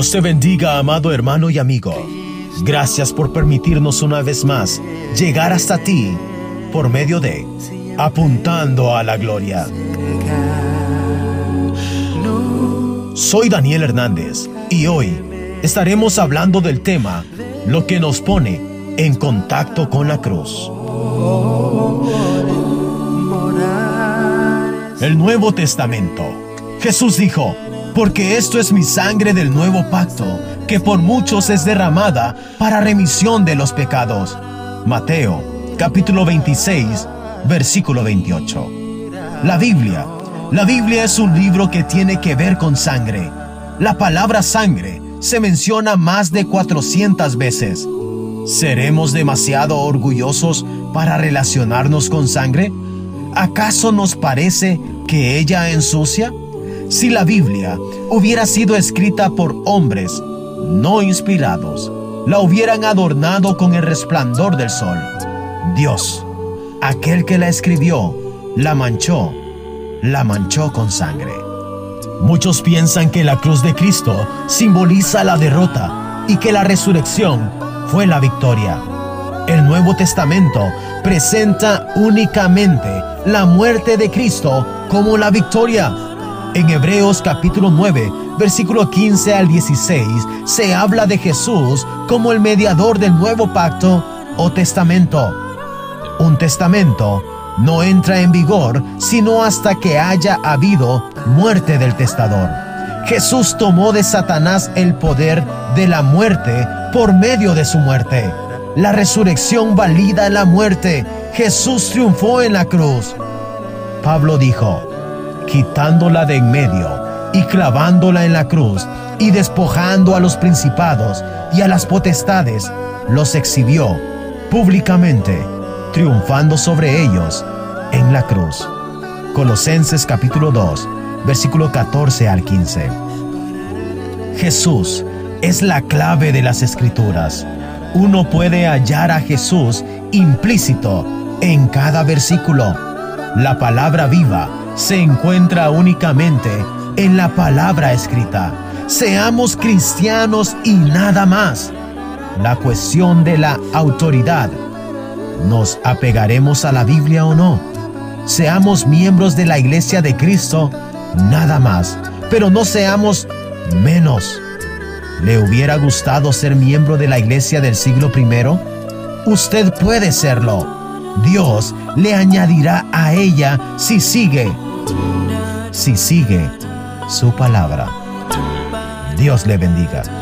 Dios te bendiga, amado hermano y amigo. Gracias por permitirnos una vez más llegar hasta ti por medio de Apuntando a la Gloria. Soy Daniel Hernández y hoy estaremos hablando del tema Lo que nos pone en contacto con la cruz. El Nuevo Testamento. Jesús dijo, porque esto es mi sangre del nuevo pacto, que por muchos es derramada para remisión de los pecados. Mateo, capítulo 26, versículo 28. La Biblia. La Biblia es un libro que tiene que ver con sangre. La palabra sangre se menciona más de 400 veces. ¿Seremos demasiado orgullosos para relacionarnos con sangre? ¿Acaso nos parece que ella ensucia? Si la Biblia hubiera sido escrita por hombres no inspirados, la hubieran adornado con el resplandor del sol. Dios, aquel que la escribió, la manchó, la manchó con sangre. Muchos piensan que la cruz de Cristo simboliza la derrota y que la resurrección fue la victoria. El Nuevo Testamento presenta únicamente la muerte de Cristo como la victoria en Hebreos capítulo 9, versículo 15 al 16, se habla de Jesús como el mediador del nuevo pacto o testamento. Un testamento no entra en vigor sino hasta que haya habido muerte del testador. Jesús tomó de Satanás el poder de la muerte por medio de su muerte. La resurrección valida la muerte. Jesús triunfó en la cruz. Pablo dijo, quitándola de en medio y clavándola en la cruz y despojando a los principados y a las potestades, los exhibió públicamente, triunfando sobre ellos en la cruz. Colosenses capítulo 2, versículo 14 al 15. Jesús es la clave de las escrituras. Uno puede hallar a Jesús implícito en cada versículo. La palabra viva se encuentra únicamente en la palabra escrita. Seamos cristianos y nada más. La cuestión de la autoridad. ¿Nos apegaremos a la Biblia o no? Seamos miembros de la iglesia de Cristo, nada más. Pero no seamos menos. ¿Le hubiera gustado ser miembro de la iglesia del siglo I? Usted puede serlo. Dios le añadirá a ella si sigue, si sigue su palabra. Dios le bendiga.